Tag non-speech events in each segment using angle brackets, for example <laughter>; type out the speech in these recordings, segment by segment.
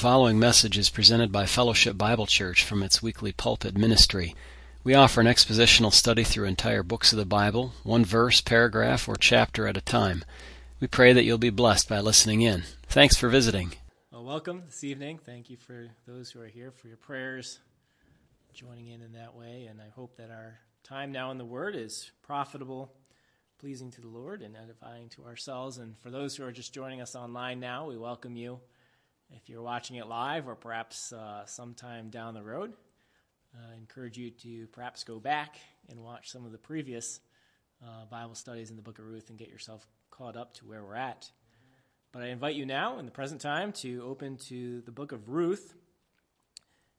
following message is presented by Fellowship Bible Church from its weekly pulpit ministry. We offer an expositional study through entire books of the Bible, one verse, paragraph, or chapter at a time. We pray that you'll be blessed by listening in. Thanks for visiting. Well, welcome this evening. Thank you for those who are here for your prayers, joining in in that way. And I hope that our time now in the Word is profitable, pleasing to the Lord, and edifying to ourselves. And for those who are just joining us online now, we welcome you. If you're watching it live or perhaps uh, sometime down the road, I encourage you to perhaps go back and watch some of the previous uh, Bible studies in the book of Ruth and get yourself caught up to where we're at. But I invite you now, in the present time, to open to the book of Ruth.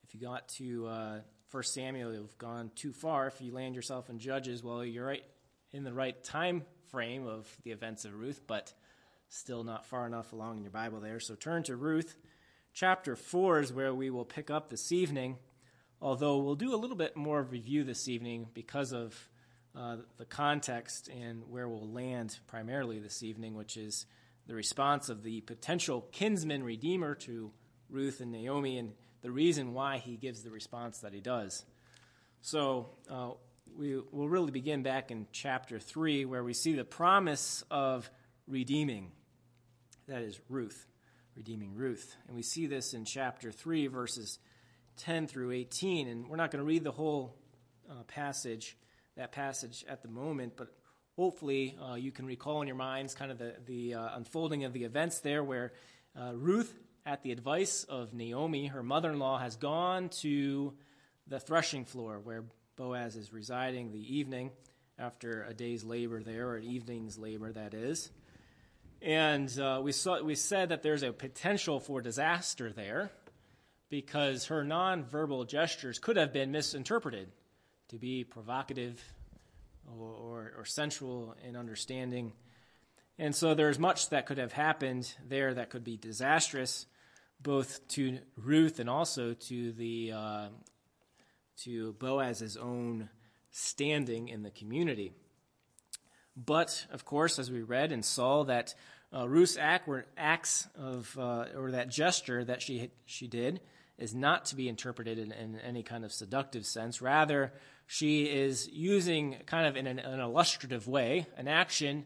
If you got to uh, 1 Samuel, you've gone too far. If you land yourself in Judges, well, you're right in the right time frame of the events of Ruth, but still not far enough along in your Bible there. So turn to Ruth. Chapter 4 is where we will pick up this evening although we'll do a little bit more review this evening because of uh, the context and where we'll land primarily this evening, which is the response of the potential kinsman redeemer to Ruth and Naomi and the reason why he gives the response that he does. So uh, we will really begin back in chapter 3, where we see the promise of redeeming. That is Ruth, redeeming Ruth. And we see this in chapter 3, verses 10 through 18. And we're not going to read the whole uh, passage, that passage at the moment, but hopefully uh, you can recall in your minds kind of the, the uh, unfolding of the events there where uh, Ruth, at the advice of Naomi, her mother in law, has gone to the threshing floor where Boaz is residing the evening after a day's labor there, or an evening's labor, that is. And uh, we, saw, we said that there's a potential for disaster there because her nonverbal gestures could have been misinterpreted to be provocative or, or, or, sensual in understanding. And so there's much that could have happened there that could be disastrous, both to Ruth and also to the uh, to Boaz's own standing in the community. But of course, as we read and saw, that uh, Ruth's act were acts of uh, or that gesture that she she did is not to be interpreted in, in, any kind of seductive sense. Rather, she is using kind of in an, an illustrative way an action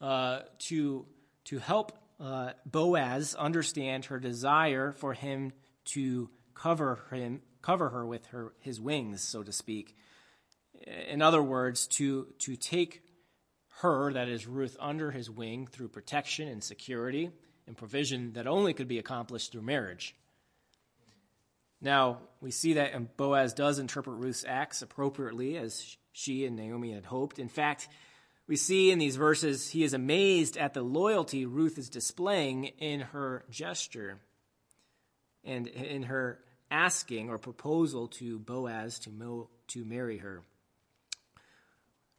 uh, to to help uh, Boaz understand her desire for him to cover him cover her with her his wings, so to speak. In other words, to to take her, that is Ruth, under his wing through protection and security and provision that only could be accomplished through marriage. Now, we see that Boaz does interpret Ruth's acts appropriately as she and Naomi had hoped. In fact, we see in these verses he is amazed at the loyalty Ruth is displaying in her gesture and in her asking or proposal to Boaz to, mo- to marry her.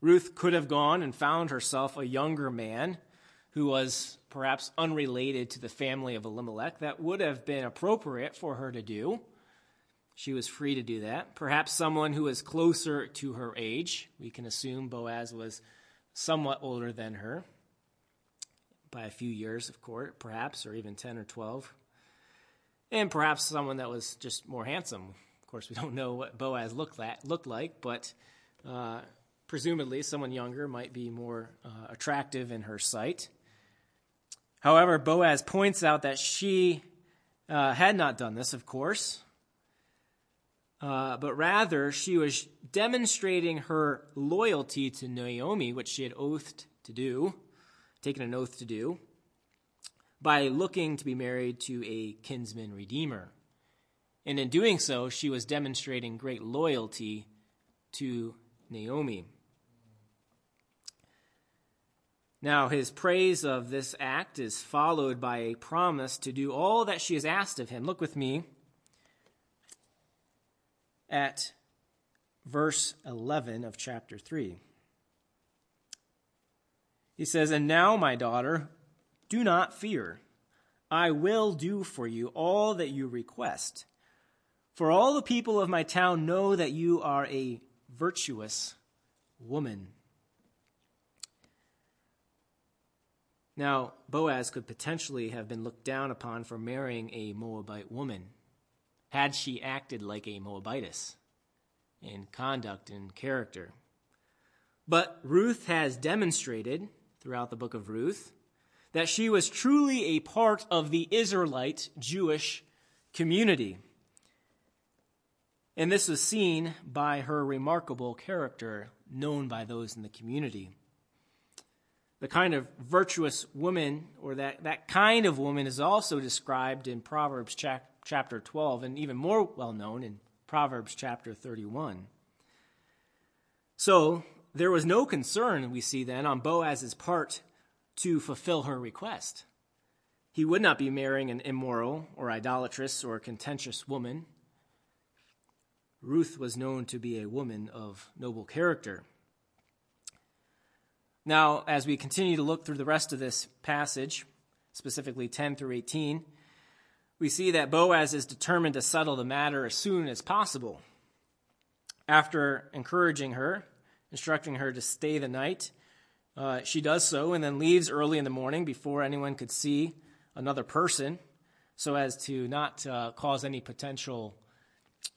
Ruth could have gone and found herself a younger man who was perhaps unrelated to the family of Elimelech. That would have been appropriate for her to do. She was free to do that. Perhaps someone who was closer to her age. We can assume Boaz was somewhat older than her by a few years, of course, perhaps, or even 10 or 12. And perhaps someone that was just more handsome. Of course, we don't know what Boaz looked, that, looked like, but uh, presumably someone younger might be more uh, attractive in her sight. However, Boaz points out that she uh, had not done this, of course. Uh, but rather she was demonstrating her loyalty to Naomi, which she had oathed to do, taken an oath to do, by looking to be married to a kinsman redeemer. And in doing so, she was demonstrating great loyalty to Naomi. Now, his praise of this act is followed by a promise to do all that she has asked of him. Look with me at verse 11 of chapter 3. He says, And now, my daughter, do not fear. I will do for you all that you request. For all the people of my town know that you are a virtuous woman. Now, Boaz could potentially have been looked down upon for marrying a Moabite woman had she acted like a Moabitess in conduct and character. But Ruth has demonstrated throughout the book of Ruth that she was truly a part of the Israelite Jewish community. And this was seen by her remarkable character, known by those in the community. The kind of virtuous woman, or that, that kind of woman, is also described in Proverbs chapter 12, and even more well known in Proverbs chapter 31. So, there was no concern, we see then, on Boaz's part to fulfill her request. He would not be marrying an immoral or idolatrous or contentious woman. Ruth was known to be a woman of noble character. Now, as we continue to look through the rest of this passage, specifically 10 through 18, we see that Boaz is determined to settle the matter as soon as possible. After encouraging her, instructing her to stay the night, uh, she does so and then leaves early in the morning before anyone could see another person so as to not uh, cause any potential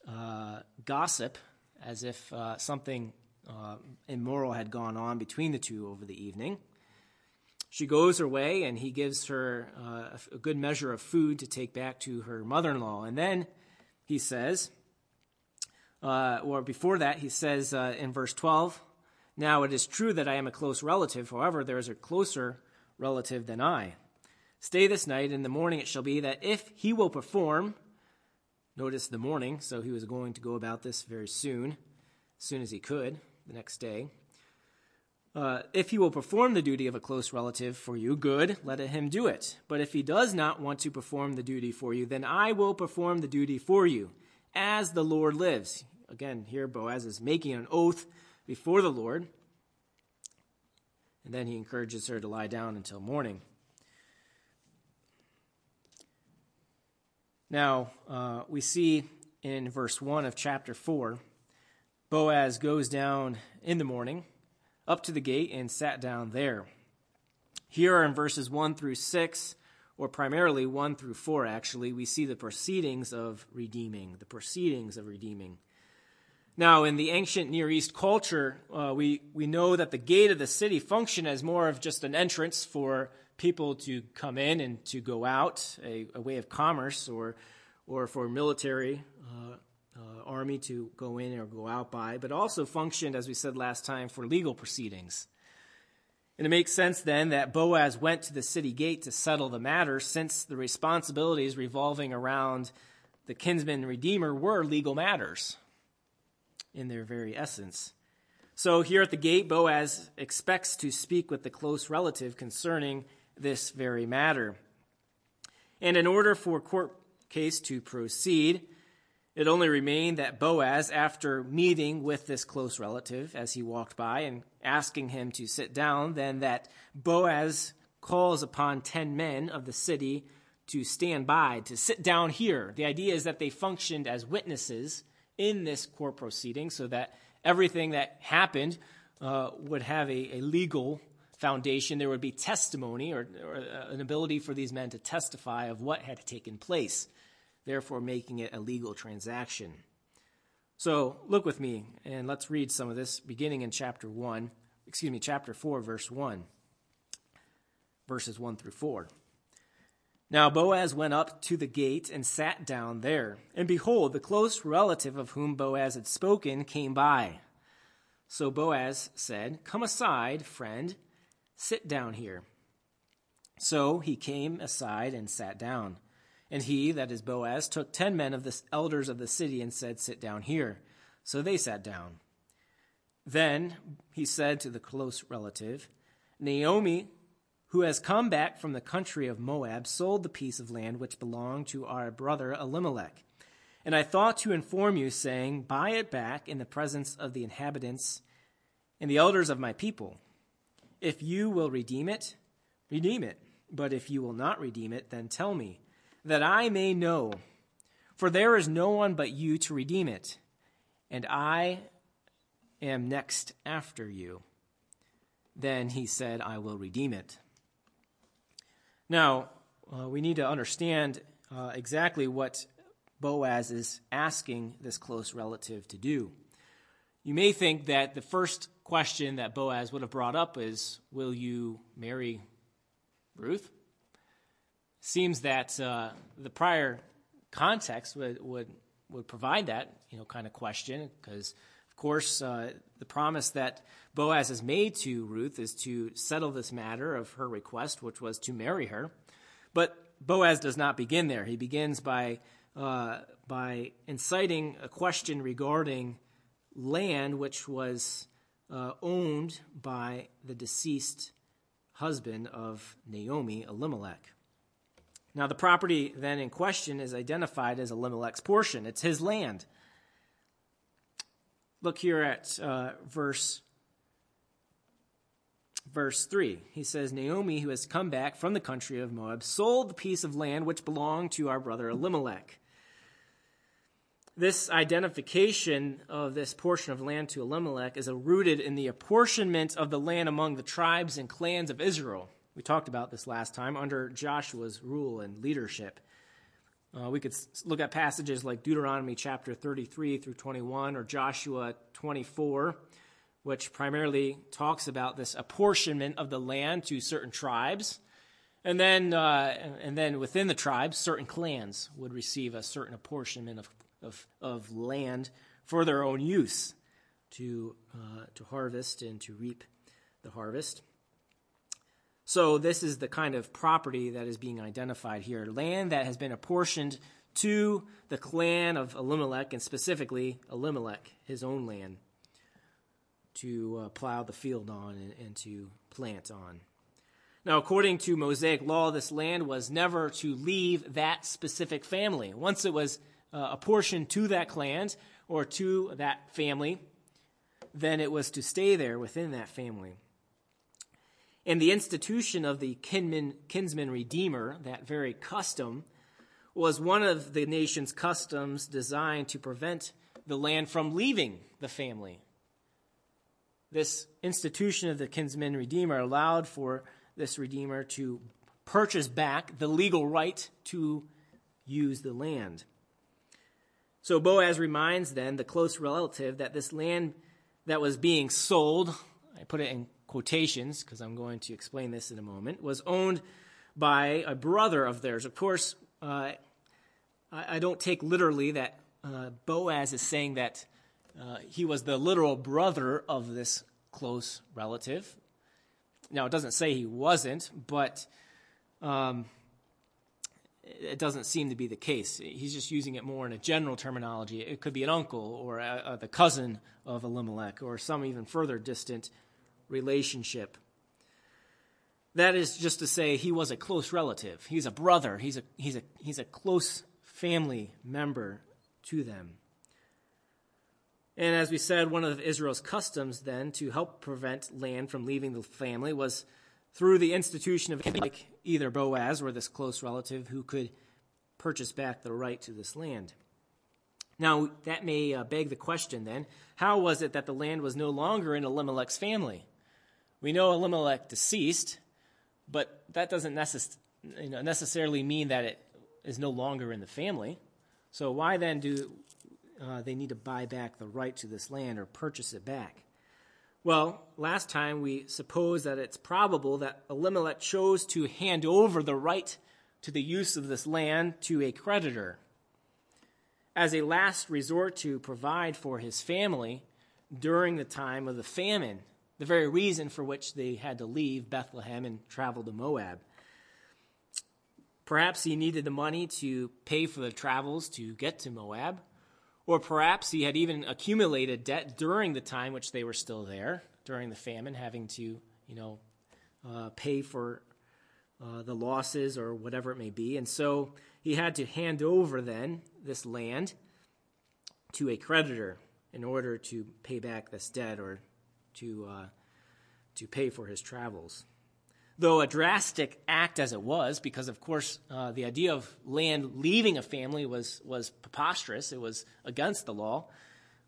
uh, gossip as if uh, something uh, immoral had gone on between the two over the evening. She goes her way, and he gives her uh, a good measure of food to take back to her mother in law. And then he says, uh, or before that, he says uh, in verse 12, Now it is true that I am a close relative, however, there is a closer relative than I. Stay this night, in the morning it shall be that if he will perform, notice the morning, so he was going to go about this very soon, as soon as he could, the next day. Uh, if he will perform the duty of a close relative for you, good, let him do it. But if he does not want to perform the duty for you, then I will perform the duty for you, as the Lord lives. Again, here Boaz is making an oath before the Lord. And then he encourages her to lie down until morning. Now, uh, we see in verse 1 of chapter 4 Boaz goes down in the morning up to the gate and sat down there. Here are in verses 1 through 6, or primarily 1 through 4, actually, we see the proceedings of redeeming. The proceedings of redeeming. Now, in the ancient Near East culture, uh, we, we know that the gate of the city functioned as more of just an entrance for people to come in and to go out, a, a way of commerce, or, or for military uh, uh, army to go in or go out by, but also functioned, as we said last time, for legal proceedings. And it makes sense then that Boaz went to the city gate to settle the matter, since the responsibilities revolving around the kinsman redeemer were legal matters in their very essence. So here at the gate, Boaz expects to speak with the close relative concerning this very matter. And in order for court case to proceed, it only remained that Boaz, after meeting with this close relative as he walked by and asking him to sit down, then that Boaz calls upon 10 men of the city to stand by, to sit down here. The idea is that they functioned as witnesses in this court proceeding so that everything that happened uh, would have a, a, legal foundation. There would be testimony or, or uh, an ability for these men to testify of what had taken place therefore making it a legal transaction. So look with me and let's read some of this beginning in chapter 1, excuse me, chapter 4, verse 1, verses 1 through 4. Now Boaz went up to the gate and sat down there. And behold, the close relative of whom Boaz had spoken came by. So Boaz said, Come aside, friend, sit down here. So he came aside and sat down. And he, that is Boaz, took ten men of the elders of the city and said, Sit down here. So they sat down. Then he said to the close relative, Naomi, who has come back from the country of Moab, sold the piece of land which belonged to our brother Elimelech. And I thought to inform you, saying, Buy it back in the presence of the inhabitants and the elders of my people. If you will redeem it, redeem it. But if you will not redeem it, then tell me that I may know. For there is no one but you to redeem it, and I am next after you. Then he said, I will redeem it. Now, uh, we need to understand uh, exactly what Boaz is asking this close relative to do. You may think that the first question that Boaz would have brought up is Will you marry Ruth? Seems that uh, the prior context would, would, would provide that you know, kind of question because, of course, uh, the promise that Boaz has made to Ruth is to settle this matter of her request, which was to marry her. But Boaz does not begin there. He begins by, uh, by inciting a question regarding land which was uh, owned by the deceased husband of Naomi, Elimelech. Now, the property then in question is identified as Elimelech's portion. It's his land. Look here at uh, verse verse 3. He says, Naomi, who has come back from the country of Moab, sold the piece of land which belonged to our brother Elimelech. This identification of this portion of land to Elimelech is rooted in the apportionment of the land among the tribes and clans of Israel. We talked about this last time under Joshua's rule and leadership. Uh, we could look at passages like Deuteronomy chapter 33 through 21 or Joshua 24 which primarily talks about this apportionment of the land to certain tribes. And then, uh, and then within the tribes, certain clans would receive a certain apportionment of, of, of land for their own use to, uh, to harvest and to reap the harvest. So, this is the kind of property that is being identified here land that has been apportioned to the clan of Elimelech, and specifically Elimelech, his own land to uh, plow the field on and, and to plant on. Now, according to Mosaic law, this land was never to leave that specific family. Once it was uh, apportioned to that clan or to that family, then it was to stay there within that family. And the institution of the kinman, kinsman redeemer, that very custom, was one of the nation's customs designed to prevent the land from leaving the family this institution of the kinsman redeemer allowed for this redeemer to purchase back the legal right to use the land. So Boaz reminds then the close relative that this land that was being sold, I put it in quotations because I'm going to explain this in a moment, was owned by a brother of theirs. Of course, uh, I, I, don't take literally that uh, Boaz is saying that uh, he was the literal brother of this close relative. Now, it doesn't say he wasn't, but um, it doesn't seem to be the case. He's just using it more in a general terminology. It could be an uncle or a, a, the cousin of Elimelech or some even further distant relationship. That is just to say he was a close relative. He's a brother. He's a, he's a, he's a close family member to them. And as we said, one of Israel's customs then to help prevent land from leaving the family was through the institution of like either Boaz or this close relative who could purchase back the right to this land. Now, that may uh, beg the question then how was it that the land was no longer in Elimelech's family? We know Elimelech deceased, but that doesn't necess- you know, necessarily mean that it is no longer in the family. So, why then do uh, they need to buy back the right to this land or purchase it back. Well, last time we suppose that it's probable that Elimelech chose to hand over the right to the use of this land to a creditor as a last resort to provide for his family during the time of the famine, the very reason for which they had to leave Bethlehem and travel to Moab. Perhaps he needed the money to pay for the travels to get to Moab. Or perhaps he had even accumulated debt during the time which they were still there, during the famine, having to, you know, uh, pay for uh, the losses or whatever it may be. And so he had to hand over then this land to a creditor in order to pay back this debt or to, uh, to pay for his travels though a drastic act as it was, because of course uh, the idea of land leaving a family was, was preposterous, it was against the law,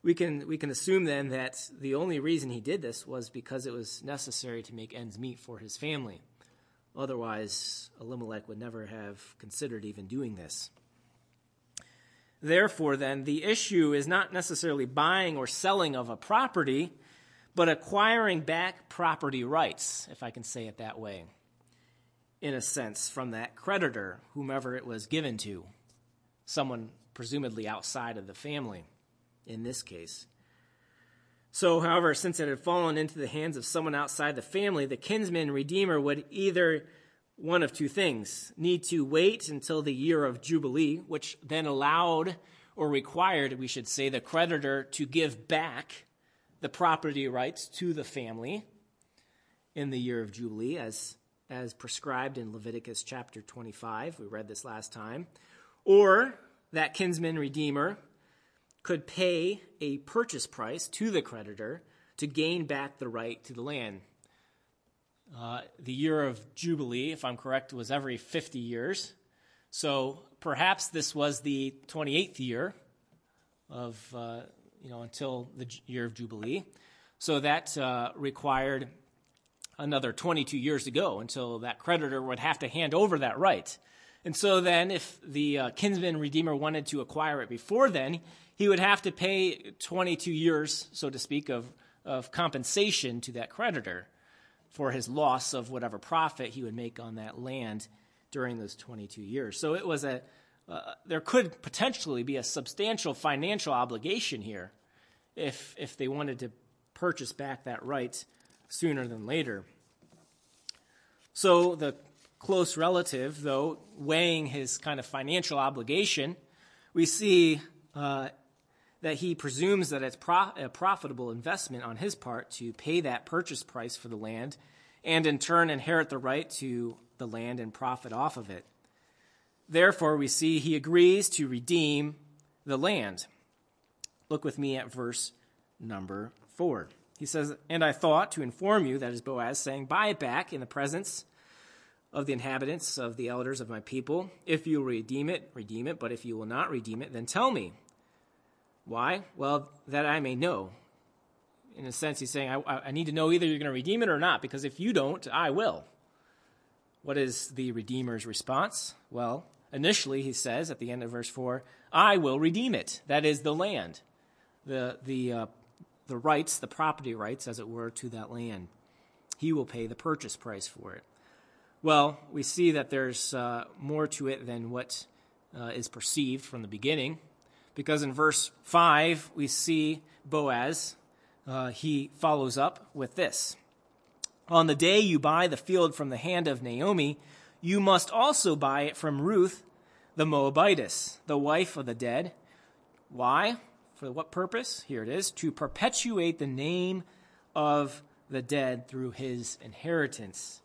we can, we can assume then that the only reason he did this was because it was necessary to make ends meet for his family. Otherwise, Elimelech would never have considered even doing this. Therefore, then, the issue is not necessarily buying or selling of a property, but acquiring back property rights, if I can say it that way, in a sense, from that creditor, whomever it was given to, someone presumably outside of the family in this case. So, however, since it had fallen into the hands of someone outside the family, the kinsman redeemer would either one of two things need to wait until the year of Jubilee, which then allowed or required, we should say, the creditor to give back the property rights to the family in the year of Jubilee, as, as prescribed in Leviticus chapter 25. We read this last time. Or that kinsman redeemer could pay a purchase price to the creditor to gain back the right to the land. Uh, the year of Jubilee, if I'm correct, was every 50 years. So perhaps this was the 28th year of, uh, you know, until the year of Jubilee. So that uh, required another 22 years to go until that creditor would have to hand over that right. And so then, if the uh, kinsman redeemer wanted to acquire it before then, he would have to pay 22 years, so to speak, of, of compensation to that creditor for his loss of whatever profit he would make on that land during those 22 years. So it was a, uh, there could potentially be a substantial financial obligation here if, if they wanted to purchase back that right sooner than later. So the close relative, though, weighing his kind of financial obligation, we see uh, that he presumes that it's pro- a profitable investment on his part to pay that purchase price for the land and in turn inherit the right to the land and profit off of it. Therefore, we see he agrees to redeem the land. Look with me at verse number four. He says, And I thought to inform you, that is Boaz, saying, Buy it back in the presence of the inhabitants of the elders of my people. If you redeem it, redeem it, but if you will not redeem it, then tell me. Why? Well, that I may know. In a sense, he's saying, I, I need to know either you're going to redeem it or not, because if you don't, I will. What is the Redeemer's response? Well, initially, he says at the end of verse 4, I will redeem it. That is the land, the, the, uh, the rights, the property rights, as it were, to that land. He will pay the purchase price for it. Well, we see that there's uh, more to it than what uh, is perceived from the beginning, because in verse 5, we see Boaz, uh, he follows up with this On the day you buy the field from the hand of Naomi, you must also buy it from Ruth the Moabitess, the wife of the dead. Why? For what purpose? Here it is to perpetuate the name of the dead through his inheritance.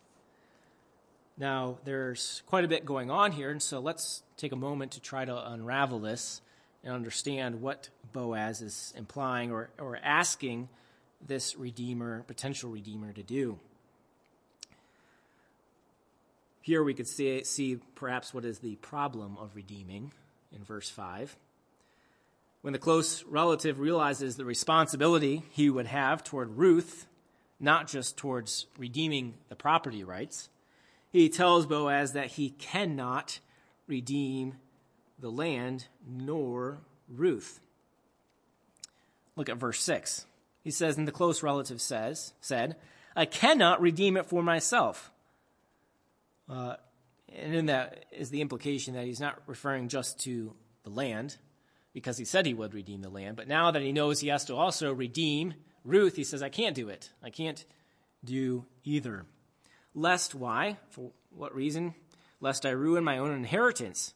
Now, there's quite a bit going on here, and so let's take a moment to try to unravel this and understand what Boaz is implying or, or asking this Redeemer, potential Redeemer, to do. Here we could see, see perhaps what is the problem of redeeming in verse 5. When the close relative realizes the responsibility he would have toward Ruth, not just towards redeeming the property rights, he tells Boaz that he cannot redeem the land nor Ruth. Look at verse 6. He says, and the close relative says, said, I cannot redeem it for myself. And in that is the implication that he's not referring just to the land, because he said he would redeem the land. But now that he knows he has to also redeem Ruth, he says, I can't do it. I can't do either. Lest why? For what reason? Lest I ruin my own inheritance.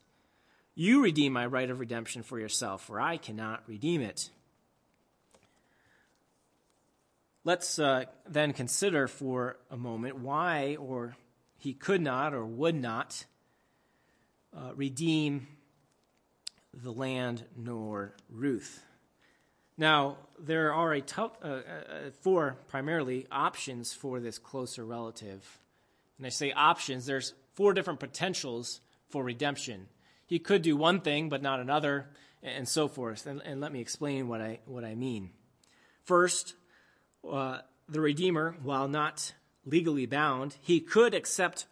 You redeem my right of redemption for yourself, for I cannot redeem it. Let's uh, then consider for a moment why or he could not or would not uh, redeem the land nor Ruth. Now, there are a t- uh, uh, four primarily options for this closer relative and I say options, there's four different potentials for redemption. He could do one thing, but not another, and so forth. And, and let me explain what I, what I mean. First, uh, the Redeemer, while not legally bound, he could accept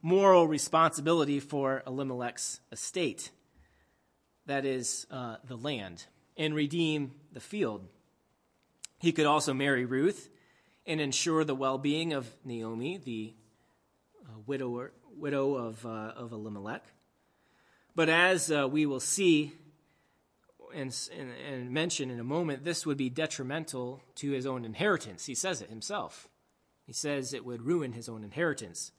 moral responsibility for Elimelech's estate, that is, uh, the land, and redeem the field. He could also marry Ruth and ensure the well being of Naomi, the uh, widower, widow of, uh, of Elimelech. But as uh, we will see and, and, and mention in a moment, this would be detrimental to his own inheritance. He says it himself. He says it would ruin his own inheritance,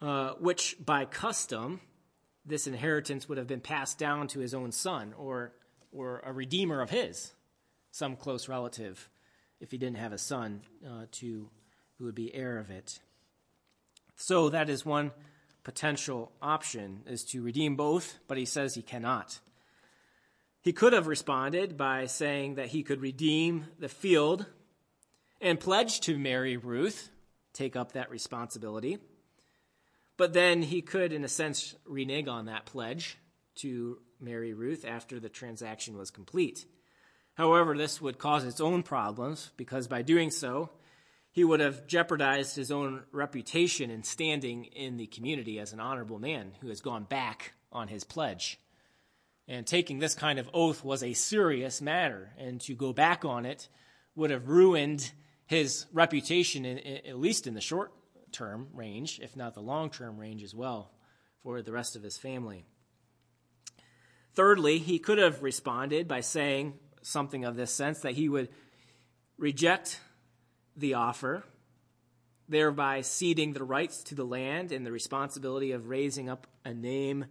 uh, which by custom, this inheritance would have been passed down to his own son or, or a redeemer of his, some close relative, if he didn't have a son uh, to who would be heir of it. So that is one potential option is to redeem both, but he says he cannot. He could have responded by saying that he could redeem the field and pledge to marry Ruth, take up that responsibility. But then he could, in a sense, renege on that pledge to marry Ruth after the transaction was complete. However, this would cause its own problems because by doing so, he would have jeopardized his own reputation and standing in the community as an honorable man who has gone back on his pledge. And taking this kind of oath was a serious matter, and to go back on it would have ruined his reputation, in, in, at least in the short term range, if not the long term range as well, for the rest of his family. Thirdly, he could have responded by saying something of this sense that he would reject the offer, thereby ceding the rights to the land and the responsibility of raising up a name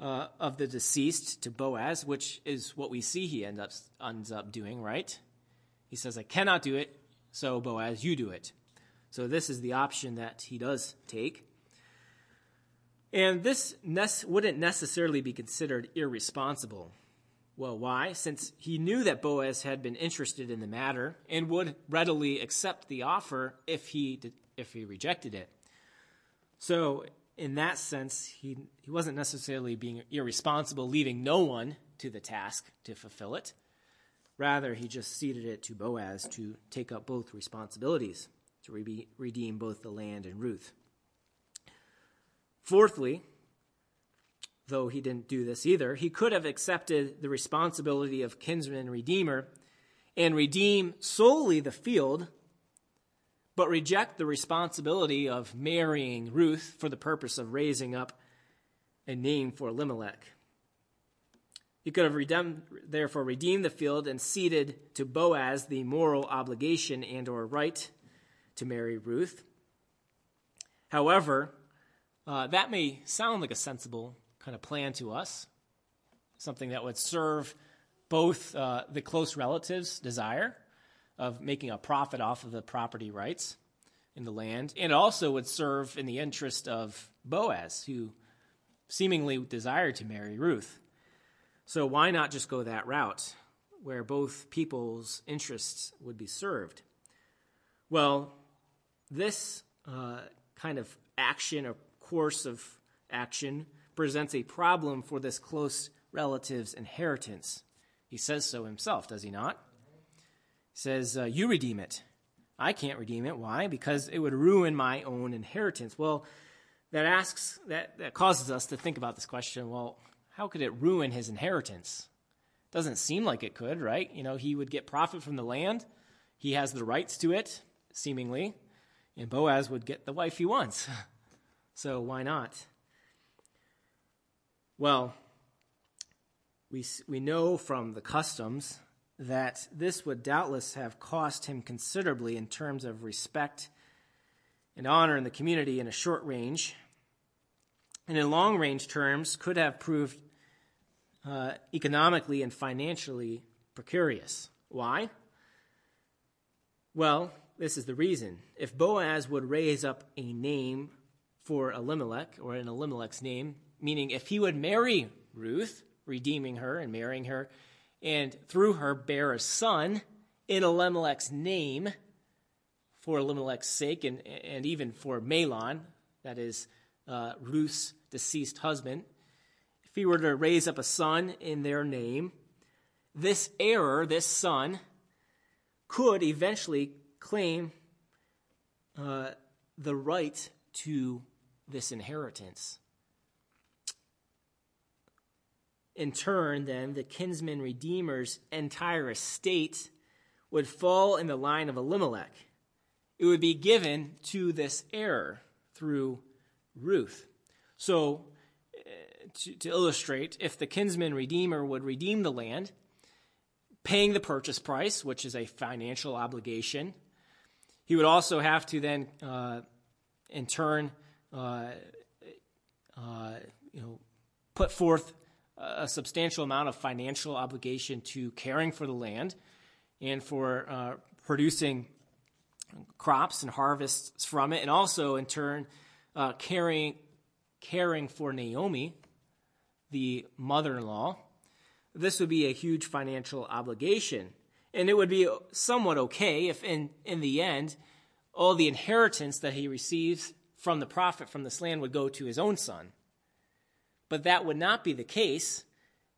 uh, of the deceased to Boaz, which is what we see he ends up, ends up doing, right? He says, I cannot do it, so Boaz, you do it. So this is the option that he does take. And this wouldn't necessarily be considered irresponsible. Well, why? Since he knew that Boaz had been interested in the matter and would readily accept the offer if he did, if he rejected it. So, in that sense, he he wasn't necessarily being irresponsible, leaving no one to the task to fulfill it. Rather, he just ceded it to Boaz to take up both responsibilities, to re- redeem both the land and Ruth. Fourthly, though he didn't do this either, he could have accepted the responsibility of kinsman redeemer and redeem solely the field, but reject the responsibility of marrying Ruth for the purpose of raising up a name for Elimelech. He could have therefore redeemed the field and ceded to Boaz the moral obligation and or right to marry Ruth. However, uh, that may sound like a sensible kind of plan to us, something that would serve both uh, the close relatives' desire of making a profit off of the property rights in the land, and also would serve in the interest of Boaz, who seemingly desired to marry Ruth. So why not just go that route, where both people's interests would be served? Well, this uh, kind of action or course of action presents a problem for this close relative's inheritance. He says so himself, does he not? He says, uh, You redeem it. I can't redeem it. Why? Because it would ruin my own inheritance. Well, that asks that, that causes us to think about this question. Well, how could it ruin his inheritance? Doesn't seem like it could, right? You know, he would get profit from the land. He has the rights to it, seemingly, and Boaz would get the wife he wants. <laughs> so why not? Well, we, we know from the customs that this would doubtless have cost him considerably in terms of respect and honor in the community in a short range, and in long range terms could have proved uh, economically and financially precarious. Why? Well, this is the reason. If Boaz would raise up a name for Elimelech, or an Elimelech's name, meaning if he would marry Ruth, redeeming her and marrying her, and through her bear a son in Elimelech's name for Elimelech's sake and, and even for Mahlon, that is uh, Ruth's deceased husband, if he were to raise up a son in their name, this heir, this son, could eventually claim uh, the right to this inheritance. In turn, then, the kinsman redeemer's entire estate would fall in the line of Elimelech. It would be given to this heir through Ruth. So, to, to, illustrate, if the kinsman redeemer would redeem the land, paying the purchase price, which is a financial obligation, he would also have to then, uh, in turn, uh, uh you know, put forth a substantial amount of financial obligation to caring for the land and for uh, producing crops and harvests from it, and also in turn uh, caring caring for Naomi, the mother-in-law. This would be a huge financial obligation, and it would be somewhat okay if, in in the end, all the inheritance that he receives from the profit from this land would go to his own son. But that would not be the case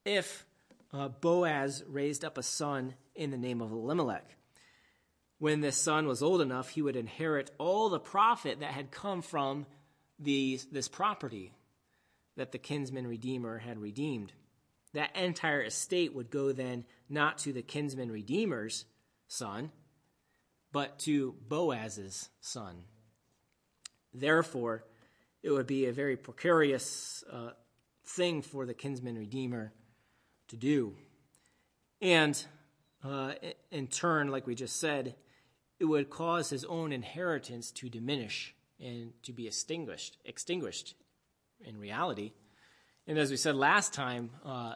if uh, Boaz raised up a son in the name of Elimelech. When this son was old enough, he would inherit all the profit that had come from these, this property that the kinsman redeemer had redeemed. That entire estate would go then not to the kinsman redeemer's son, but to Boaz's son. Therefore, it would be a very precarious uh, thing for the kinsman redeemer to do. And uh, in turn, like we just said, it would cause his own inheritance to diminish and to be extinguished, extinguished in reality. And as we said last time, uh,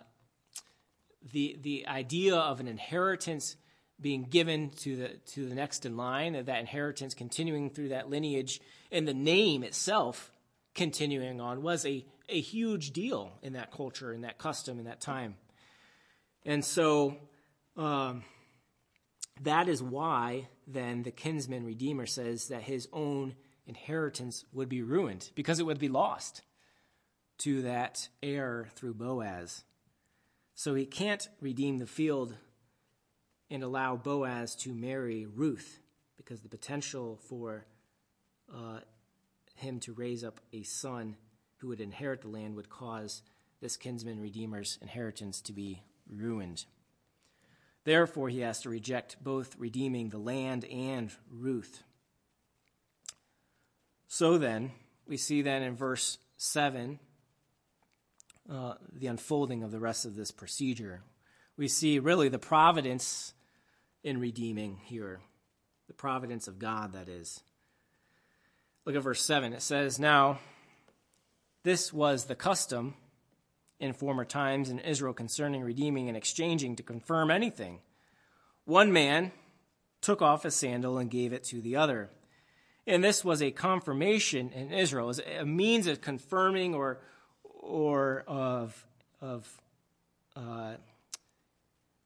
the the idea of an inheritance being given to the to the next in line, that inheritance continuing through that lineage, and the name itself continuing on was a a huge deal in that culture, in that custom, in that time. And so um, that is why then the kinsman redeemer says that his own inheritance would be ruined because it would be lost to that heir through Boaz. So he can't redeem the field and allow Boaz to marry Ruth because the potential for uh, him to raise up a son who would inherit the land would cause this kinsman redeemer's inheritance to be ruined. Therefore, he has to reject both redeeming the land and Ruth. So then, we see then in verse 7 uh, the unfolding of the rest of this procedure. We see really the providence in redeeming here, the providence of God, that is. Look at verse 7. It says, Now, this was the custom in former times in Israel concerning redeeming and exchanging to confirm anything. One man took off a sandal and gave it to the other. And this was a confirmation in Israel, as a means of confirming or, or of, of uh,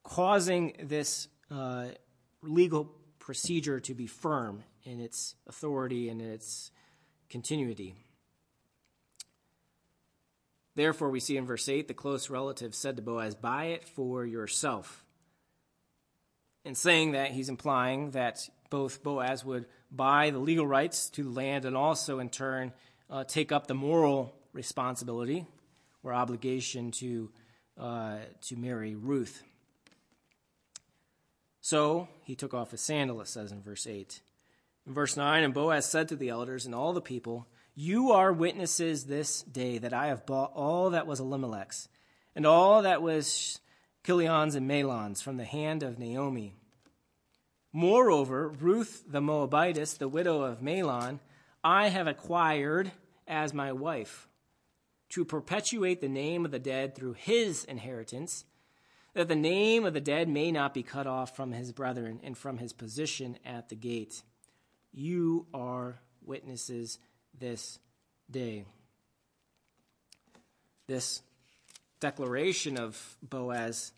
causing this uh, legal procedure to be firm in its authority and in its continuity. Therefore, we see in verse 8 the close relative said to Boaz, Buy it for yourself. In saying that, he's implying that both Boaz would buy the legal rights to land and also, in turn, uh, take up the moral responsibility or obligation to, uh, to marry Ruth. So he took off his sandal, it says in verse 8. In verse 9, and Boaz said to the elders and all the people, you are witnesses this day that I have bought all that was Elimelech's, and all that was Chilion's and Mahlon's from the hand of Naomi. Moreover, Ruth the Moabitess, the widow of Mahlon, I have acquired as my wife, to perpetuate the name of the dead through his inheritance, that the name of the dead may not be cut off from his brethren and from his position at the gate. You are witnesses this day. This declaration of Boaz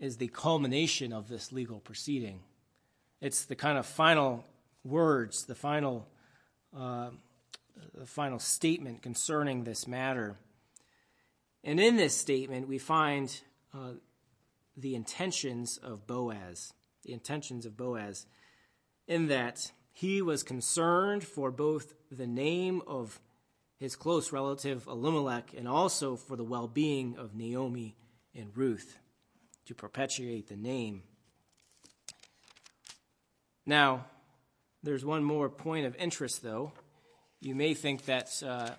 is the culmination of this legal proceeding. It's the kind of final words, the final, uh, final statement concerning this matter. And in this statement, we find uh, the intentions of Boaz, the intentions of Boaz, in that he was concerned for both the name of his close relative Elimelech and also for the well being of Naomi and Ruth to perpetuate the name. Now, there's one more point of interest, though. You may think that, uh,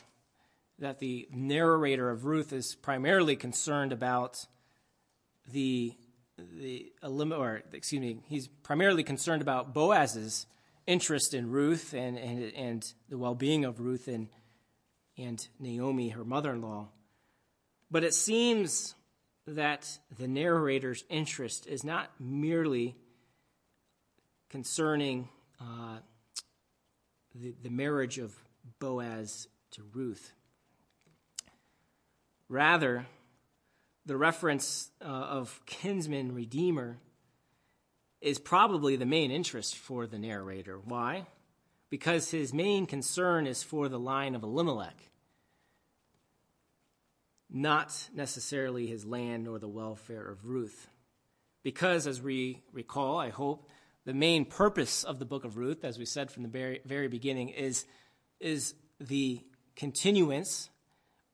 that the narrator of Ruth is primarily concerned about the, the or excuse me, he's primarily concerned about Boaz's interest in Ruth and, and, and the well being of Ruth and, and Naomi, her mother in law. But it seems that the narrator's interest is not merely concerning uh, the, the marriage of Boaz to Ruth. Rather, the reference uh, of kinsman redeemer is probably the main interest for the narrator. Why? Because his main concern is for the line of Elimelech, not necessarily his land or the welfare of Ruth. Because, as we recall, I hope, the main purpose of the book of Ruth, as we said from the very, very beginning, is, is the continuance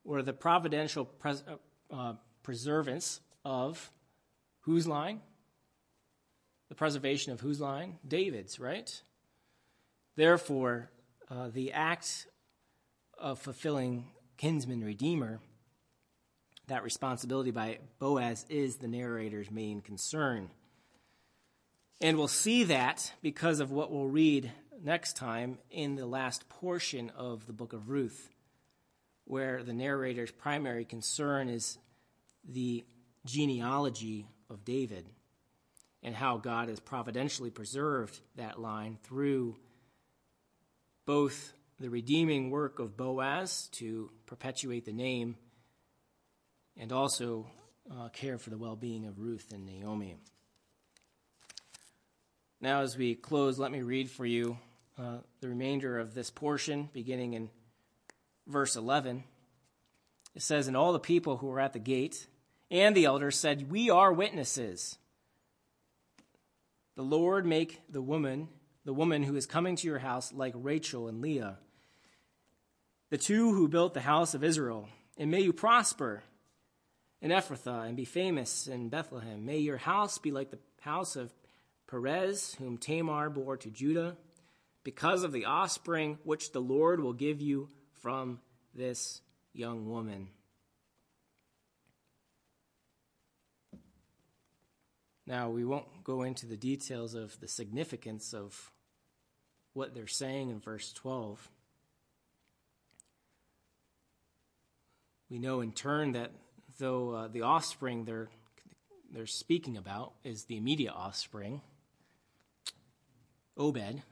or the providential uh, uh preservance of whose line? The preservation of whose line? David's, right? Therefore, uh, the act of fulfilling kinsman redeemer, that responsibility by Boaz is the narrator's main concern. And we'll see that because of what we'll read next time in the last portion of the book of Ruth, where the narrator's primary concern is the genealogy of David and how God has providentially preserved that line through both the redeeming work of Boaz to perpetuate the name and also uh, care for the well being of Ruth and Naomi. Now, as we close, let me read for you uh, the remainder of this portion, beginning in verse 11. It says, And all the people who were at the gate and the elders said, We are witnesses. The Lord make the woman, the woman who is coming to your house, like Rachel and Leah, the two who built the house of Israel. And may you prosper in Ephrathah and be famous in Bethlehem. May your house be like the house of Perez, whom Tamar bore to Judah, because of the offspring which the Lord will give you from this young woman. Now, we won't go into the details of the significance of what they're saying in verse 12. We know in turn that though uh, the offspring they're, they're speaking about is the immediate offspring, Obed,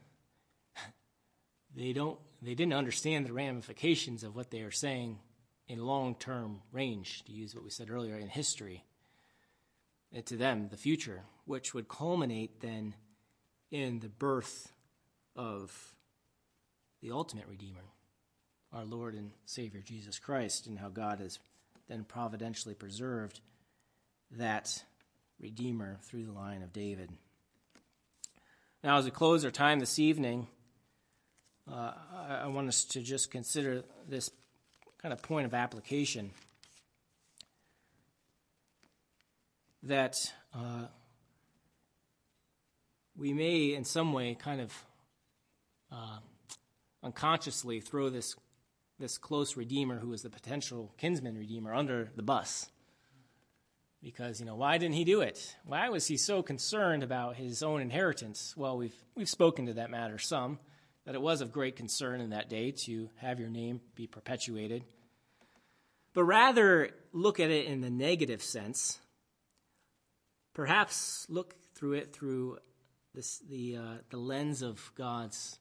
they don't they didn't understand the ramifications of what they are saying in long-term range, to use what we said earlier in history. To them, the future, which would culminate then in the birth of the ultimate Redeemer, our Lord and Savior Jesus Christ, and how God has then providentially preserved that Redeemer through the line of David. Now, as we close our time this evening, uh, I, I want us to just consider this kind of point of application that uh, we may, in some way, kind of uh, unconsciously throw this this close redeemer, who is the potential kinsman redeemer, under the bus. Because, you know, why didn't he do it? Why was he so concerned about his own inheritance? Well, we've, we've spoken to that matter some, that it was of great concern in that day to have your name be perpetuated. But rather look at it in the negative sense. Perhaps look through it through this, the, uh, the lens of God's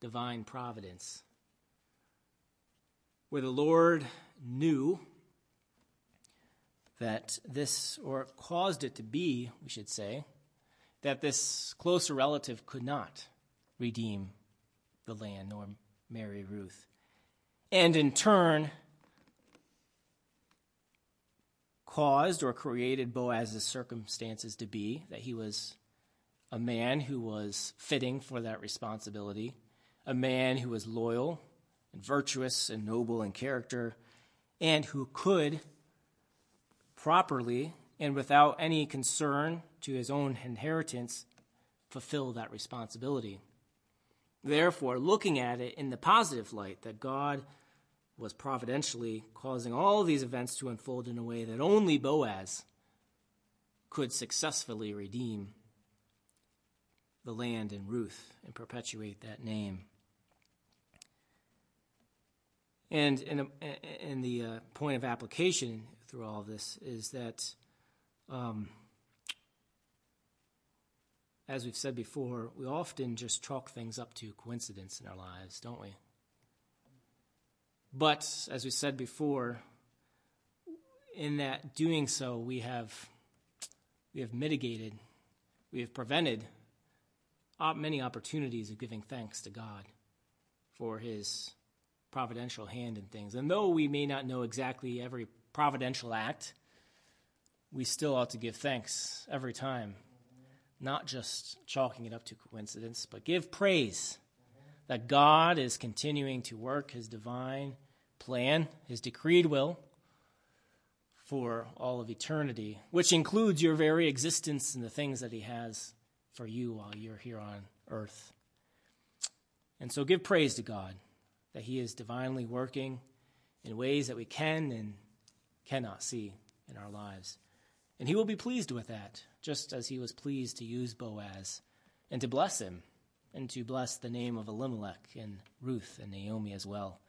divine providence, where the Lord knew that this, or caused it to be, we should say, that this closer relative could not redeem the land nor marry Ruth. And in turn, caused or created Boaz's circumstances to be that he was a man who was fitting for that responsibility, a man who was loyal and virtuous and noble in character, and who could properly and without any concern to his own inheritance fulfill that responsibility. Therefore, looking at it in the positive light, that God was providentially causing all these events to unfold in a way that only Boaz could successfully redeem the land and Ruth and perpetuate that name. And in, in the uh, point of application through all of this is that, um, as we've said before, we often just chalk things up to coincidence in our lives, don't we? But, as we said before, in that doing so, we have, we have mitigated, we have prevented many opportunities of giving thanks to God for his providential hand in things. And though we may not know exactly every providential act, we still ought to give thanks every time, not just chalking it up to coincidence, but give praise that God is continuing to work his divine plan, his decreed will for all of eternity, which includes your very existence and the things that he has for you while you're here on earth. And so give praise to God that He is divinely working in ways that we can and cannot see in our lives. And He will be pleased with that, just as He was pleased to use Boaz and to bless him and to bless the name of Elimelech and Ruth and Naomi as well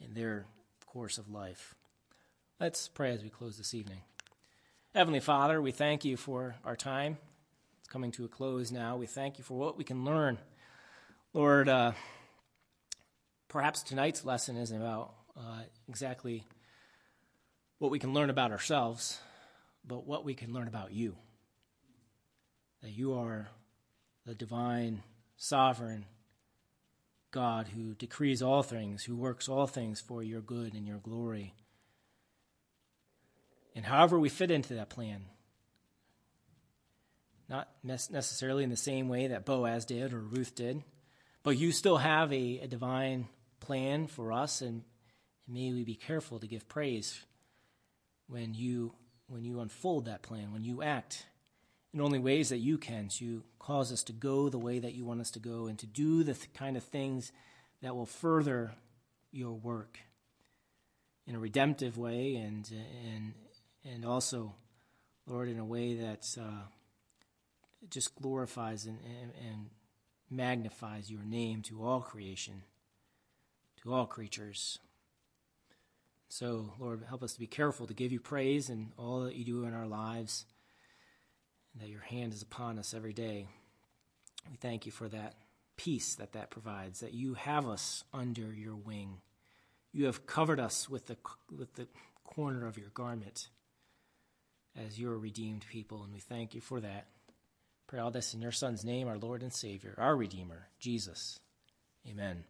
in their course of life. Let's pray as we close this evening. Heavenly Father, we thank you for our time It's coming to a close now. We thank you for what we can learn. Lord, uh, perhaps tonight's lesson isn't about uh, exactly what we can learn about ourselves, but what we can learn about you. That you are the divine, sovereign God who decrees all things, who works all things for your good and your glory. And however we fit into that plan, not necessarily in the same way that Boaz did or Ruth did, but you still have a, a divine plan for us, and may we be careful to give praise when you when you unfold that plan, when you act in only ways that you can to cause us to go the way that you want us to go and to do the th- kind of things that will further your work in a redemptive way and and and also, Lord, in a way that uh, just glorifies and, and, and magnifies your name to all creation, to all creatures. So, Lord, help us to be careful to give you praise in all that you do in our lives, and that your hand is upon us every day. We thank you for that peace that that provides, that you have us under your wing. You have covered us with the, with the corner of your garment as your redeemed people, and we thank you for that. Pray all this in your Son's name, our Lord and Savior, our Redeemer, Jesus. Amen.